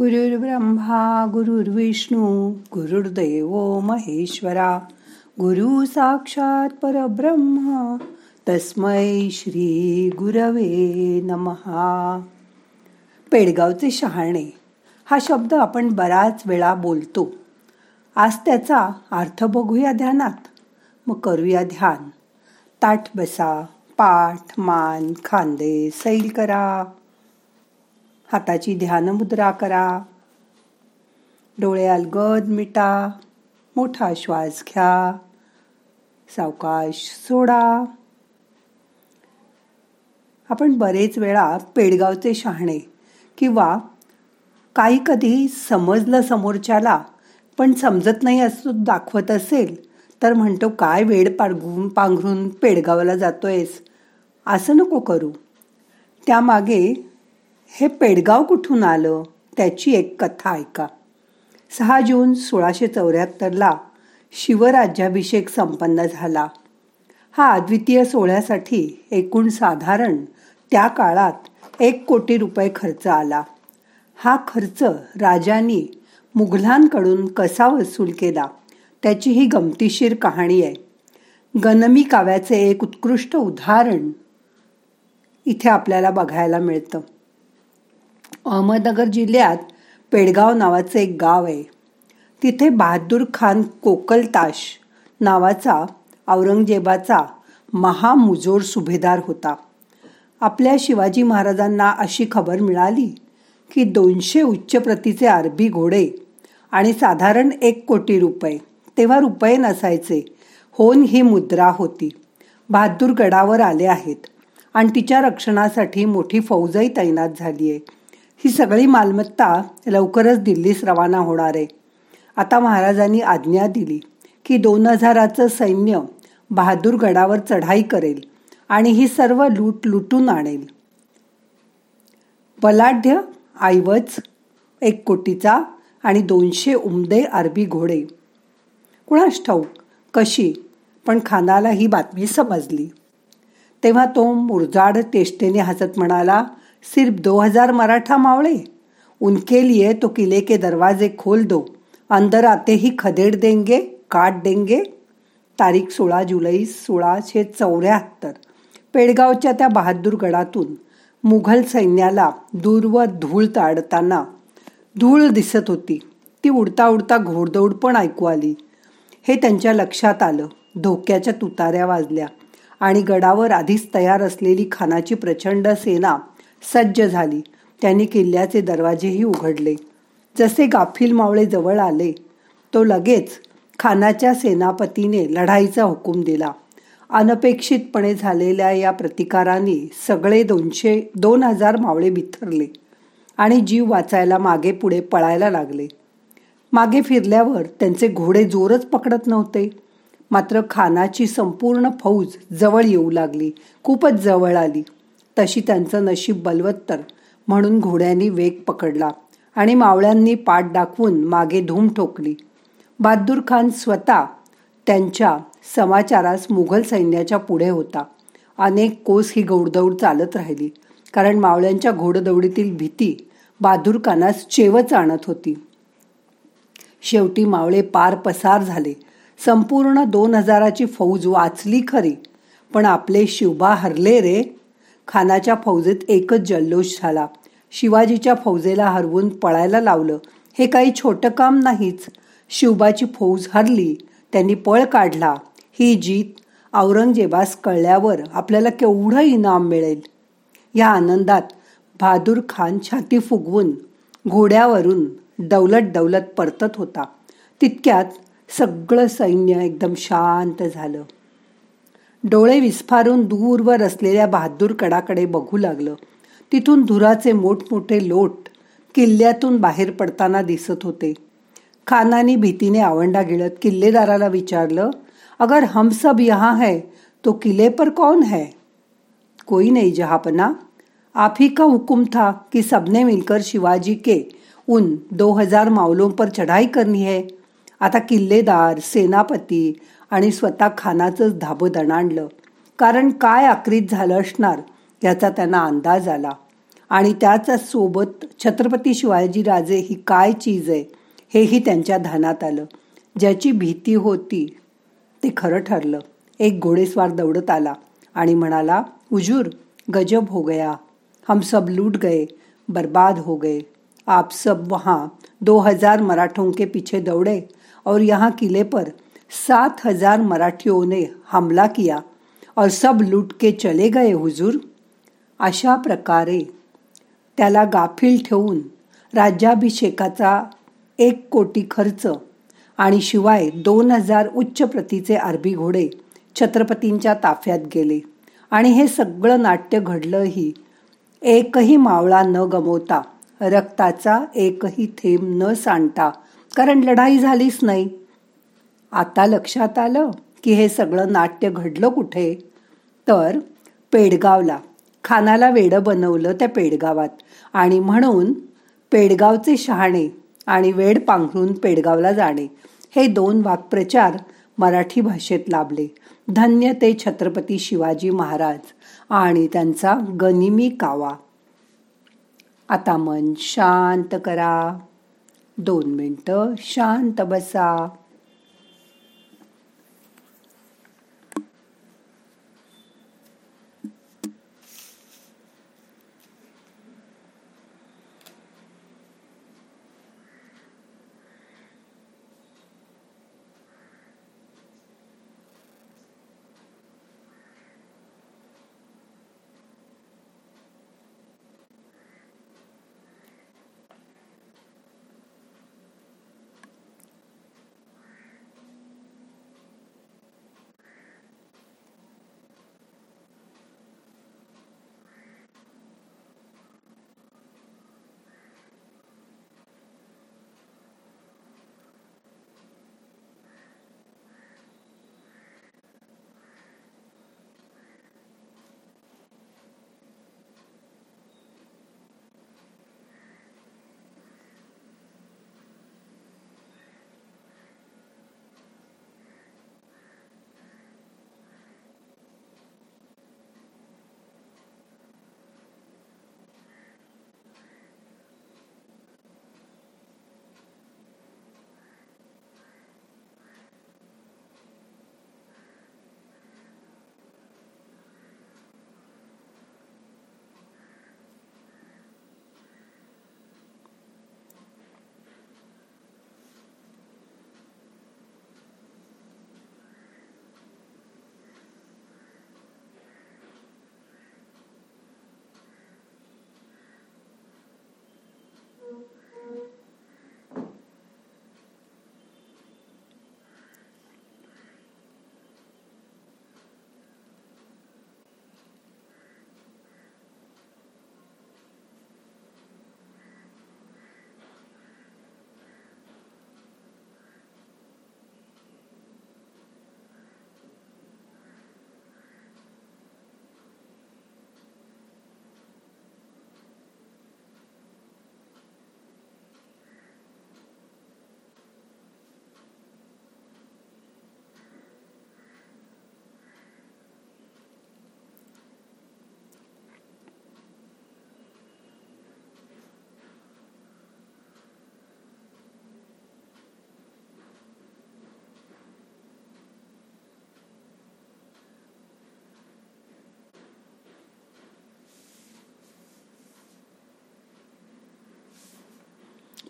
गुरुर्ब्रह्मा गुरुर्विष्णू गुरुर्देव महेश्वरा गुरु साक्षात परब्रह्म तस्मै श्री गुरवे नमहा. पेडगावचे शहाणे हा शब्द आपण बराच वेळा बोलतो. आज त्याचा अर्थ बघूया ध्यानात. मग करूया ध्यान. ताठ बसा पाठ मान खांदे सैल करा. हाताची ध्यानमुद्रा करा. डोळे अलगद मिटा. मोठा श्वास घ्या. सावकाश सोडा. आपण बरेच वेळा पेडगावचे शहाणे किंवा काही कधी समजलं समोरच्याला पण समजत नाही असं दाखवत असेल तर म्हणतो काय वेळ पाडगून पांघरून पेडगावला जातोयस? असं नको करू. त्यामागे हे पेडगाव कुठून आलं? त्याची एक कथा ऐका. सहा जून सोळाशे चौऱ्याहत्तरला शिवराज्याभिषेक संपन्न झाला. हा अद्वितीय सोहळ्यासाठी एकूण साधारण त्या काळात एक कोटी रुपये खर्च आला. हा खर्च राजांनी मुघलांकडून कसा वसूल केला? त्याची ही गमतीशीर कहाणी आहे. गनमी काव्याचे एक उत्कृष्ट उदाहरण इथे आपल्याला बघायला मिळतं. अहमदनगर जिल्ह्यात पेडगाव नावाचं एक गाव आहे. तिथे बहादूर खान कोकलताश नावाचा औरंगजेबाचा महामुजोर सुभेदार होता. आपल्या शिवाजी महाराजांना अशी खबर मिळाली की दोनशे उच्च प्रतीचे अरबी घोडे आणि साधारण एक कोटी रुपये तेव्हा रुपये नसायचे होन ही मुद्रा होती. बहादूर गडावर आले आहेत आणि तिच्या रक्षणासाठी मोठी फौजही तैनात झाली आहे ही सगळी मालमत्ता लवकरच दिल्लीस रवाना होणार आहे. आता महाराजांनी आज्ञा दिली की दोन हजाराचं सैन्य बहादूरगडावर चढाई करेल आणि ही सर्व लूट लुटून आणेल. बलाढ्य ऐवज एक कोटीचा आणि दोनशे उमदे अरबी घोडे. कुणास ठाऊक कशी? पण खानाला ही बातमी समजली. तेव्हा तो मुरजाड तेष्टेने हसत म्हणाला सिर्फ दो हजार मराठा मावळे. उनके लिए तो किले के दरवाजे खोल दो. अंदर आते ही खदेड देंगे काट देंगे. तारीख सोळा जुलै सोळाशे चौऱ्याहत्तर. पेडगावच्या त्या बहादूर गडातून मुघल सैन्याला दूरवर धूळ ताडताना धूळ दिसत होती. ती उडता उडता घोडदौड पण ऐकू आली. हे त्यांच्या लक्षात आलं. धोक्याच्या तुताऱ्या वाजल्या आणि गडावर आधीच तयार असलेली खानाची प्रचंड सेना सज्ज झाली. त्यांनी किल्ल्याचे दरवाजेही उघडले. जसे गाफील मावळे जवळ आले तो लगेच खानाच्या सेनापतीने लढाईचा हुकूम दिला. अनपेक्षितपणे झालेल्या या प्रतिकाराने सगळे दोनशे दोन हजार मावळे बिथरले आणि जीव वाचायला मागे पुढे पळायला लागले. मागे फिरल्यावर त्यांचे घोडे जोरच पकडत नव्हते. मात्र खानाची संपूर्ण फौज जवळ येऊ लागली खूपच जवळ आली. तशी त्यांचं नशीब बलवत्तर म्हणून घोड्यांनी वेग पकडला आणि मावळ्यांनी पाठ दाखवून मागे धूम ठोकली. बहादूर खान स्वतः त्यांच्या समाचारास मुघल सैन्याच्या पुढे होता. अनेक कोस ही गौडदौड चालत राहिली कारण मावळ्यांच्या घोडदौडीतील भीती बहादूर खानास चेवच आणत होती. शेवटी मावळे पार पसार झाले. संपूर्ण दोन हजाराची फौज वाचली खरी पण आपले शिवबा हरले रे. खानाच्या फौजेत एकच जल्लोष झाला. शिवाजीच्या फौजेला हरवून पळायला लावलं. हे काही छोटं काम नाहीच. शिवबाची फौज हरली. त्यांनी पळ काढला. ही जीत औरंगजेबास कळल्यावर आपल्याला केवढं इनाम मिळेल? या आनंदात बहादूर खान छाती फुगवून घोड्यावरून दौलत दौलत परतत होता. तितक्यात सगळं सैन्य एकदम शांत झालं. डोळे विस्फारून दूरवर असलेल्या बहादूर कडाकडे बघू लागलं. तिथून धुराचे मोठमोठे लोट किल्ल्यातून बाहेर पडताना दिसत होते. खानानी भीतीने आवंडा गिळत किल्लेदाराला विचारलं अगर हम सब यहाँ है तो किले पर कौन है? कोई नहीं जहापना। आप ही का हुक्म था कि सबने मिलकर शिवाजी के उन दो हजार मावलों पर चढ़ाई करनी है। आता किल्लेदार सेनापती आणि स्वतः खानाचंच धाबं दणाणलं कारण काय आक्रीत झालं असणार याचा त्यांना अंदाज आला. आणि त्याचा सोबत छत्रपती शिवाजी राजे ही काय चीज आहे हेही त्यांच्या ध्यानात आलं. ज्याची भीती होती ते खरं ठरलं. एक घोडेस्वार दौडत आला आणि म्हणाला हुजूर गजब हो गया. हम सब लूट गए बर्बाद हो गए. आप सब वहाँ दो हजार मराठों के पीछे दौड़े और यहाँ किले पर सात हजार मराठियों ने हमला किया और सब लूट के चले गए हुजूर। अशा प्रकारे त्याला गाफील ठेवून राज्याभिषेकाचा एक कोटी खर्च आणि शिवाय दोन हजार उच्च प्रतीचे अरबी घोडे छत्रपतींच्या ताफ्यात गेले आणि हे सगळं नाट्य घडलंही एकही मावळा न गमवता रक्ताचा एकही थेंब न सांडता कारण लढाई झालीच नाही. आता लक्षात आलं की हे सगळं नाट्य घडलं कुठे? तर पेडगावला. खानाला वेडं बनवलं त्या पेडगावात. आणि म्हणून पेडगावचे शहाणे आणि वेड पांघरून पेडगावला जाणे. हे दोन वाक्प्रचार मराठी भाषेत लाभले. धन्य ते छत्रपती शिवाजी महाराज आणि त्यांचा गनिमी कावा. आता मन शांत करा. दोन मिनटं शांत बसा.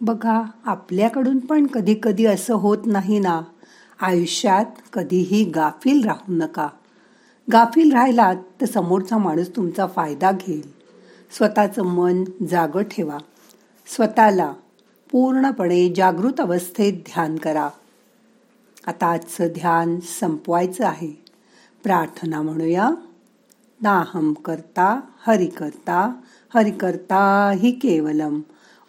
बघा आपल्याकडून पण कधी कधी असं होत नाही ना. आयुष्यात कधीही गाफील राहू नका. गाफील राहिलात तर समोरचा माणूस तुमचा फायदा घेईल. स्वतःचं मन जागं ठेवा. स्वतःला पूर्णपणे जागृत अवस्थेत ध्यान करा. आता आजचं ध्यान संपवायचं आहे. प्रार्थना म्हणूया. नाहम करता हरि करता हरि करता हि केवलम.